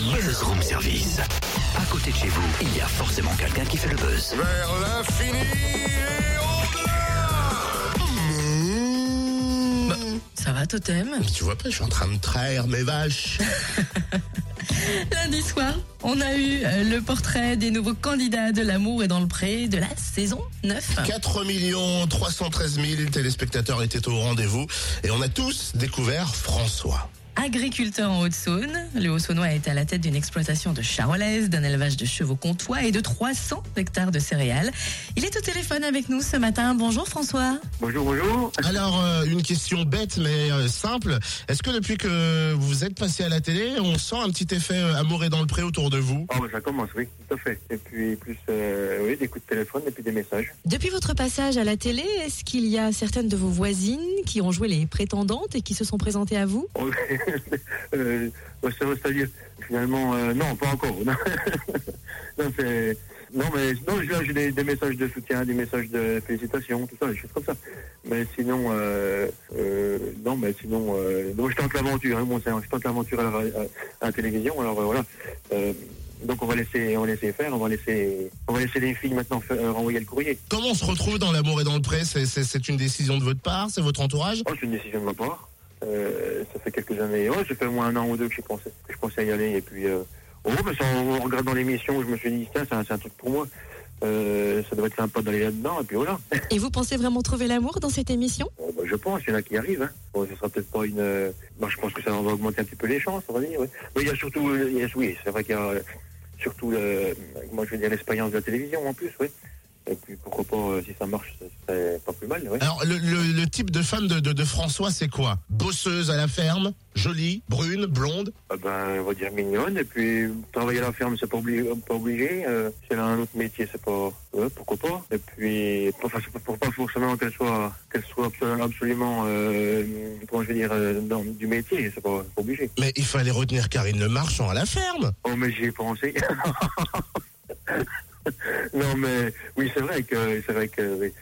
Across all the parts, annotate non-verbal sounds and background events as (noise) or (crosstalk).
Buzz Room Service. À côté de chez vous, il y a forcément quelqu'un qui fait le buzz. Vers l'infini et au-delà Ça va, Totem? Tu vois pas, je suis en train de traire mes vaches. (laughs) Lundi soir, on a eu euh, le portrait des nouveaux candidats de l'amour et dans le pré de la saison 9. 4 313 000 téléspectateurs étaient au rendez-vous et on a tous découvert François. Agriculteur en Haute-Saône, le Haut-Saônois est à la tête d'une exploitation de charolaise, d'un élevage de chevaux comtois et de 300 hectares de céréales. Il est au téléphone avec nous ce matin. Bonjour François. Bonjour, bonjour. Alors, euh, une question bête mais euh, simple. Est-ce que depuis que vous êtes passé à la télé, on sent un petit effet euh, amour et dans le pré autour de vous? Oh, bah, ça commence, oui, tout à fait. Et puis, plus, euh, oui, des coups de téléphone et puis des messages. Depuis votre passage à la télé, est-ce qu'il y a certaines de vos voisines qui ont joué les prétendantes et qui se sont présentées à vous? Oh, (laughs) euh, ça veut dire, finalement, euh, non, pas encore. (laughs) non. Non, mais non, j'ai des, des messages de soutien, des messages de félicitations, tout ça, des choses comme ça. Mais sinon, euh, euh, non, mais sinon, euh, donc je tente l'aventure, hein, je tente l'aventure à, la ra- à la télévision, alors voilà. Donc on va laisser, on va laisser faire, on va laisser, on va laisser les filles maintenant faire- renvoyer le courrier. Comment on se retrouve dans l'amour et dans le pré? C'est- une décision de votre part? C'est votre entourage? Oh, c'est une décision de ma part. Euh, ça fait quelques années. Ouais, ça fait au moins un an ou deux que je pensais, que je pensais y aller. Et puis, euh, oh, mais ça, en regardant l'émission, je me suis dit, tiens, c'est un, truc pour moi. Euh, ça doit être sympa d'aller là-dedans. Et puis voilà. Et vous pensez vraiment trouver l'amour dans cette émission? Bon, bah, je pense, il y en a qui arrivent. Hein. Bon, ce sera peut-être pas une. euh, bah, je pense que ça va augmenter un petit peu les chances, on va dire. ouais. Mais il y a surtout, euh, il y a- oui, c'est vrai qu'il y a surtout, le, moi je veux dire l'expérience de la télévision en plus, oui. Et puis pourquoi pas, euh, si ça marche, ce serait pas plus mal, ouais. Alors, le, le- le type de femme de, de- de François, c'est quoi? Bosseuse à la ferme, jolie, brune, blonde? Ah ben, on va dire mignonne. Et puis, travailler à la ferme, c'est pas, obligé. Pas obligé. Euh, si elle a un autre métier, c'est pas. Ouais, pourquoi pas. Et puis, c'est pas, forcément qu'elle soit, qu'elle soit absolument, euh, comment je veux dire, euh, dans du métier. C'est pas, pas obligé. Mais il fallait retenir Karine Le Marchand à la ferme. Oh, mais j'y ai pensé. (laughs) mais oui, c'est vrai que, c'est vrai que, oui.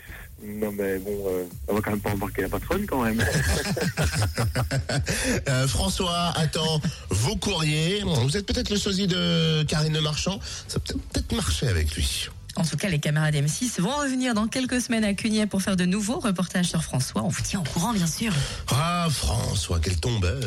Non, mais bon, euh, on va quand même pas embarquer la patronne quand même. (laughs) Euh, François attend vos courriers. Vous êtes peut-être le sosie de Karine Le Marchand. Ça peut peut-être marcher avec lui. En tout cas, les camarades M6 vont revenir dans quelques semaines à Cugnet pour faire de nouveaux reportages sur François. On vous tient au courant, bien sûr. Ah, François, quel tombeur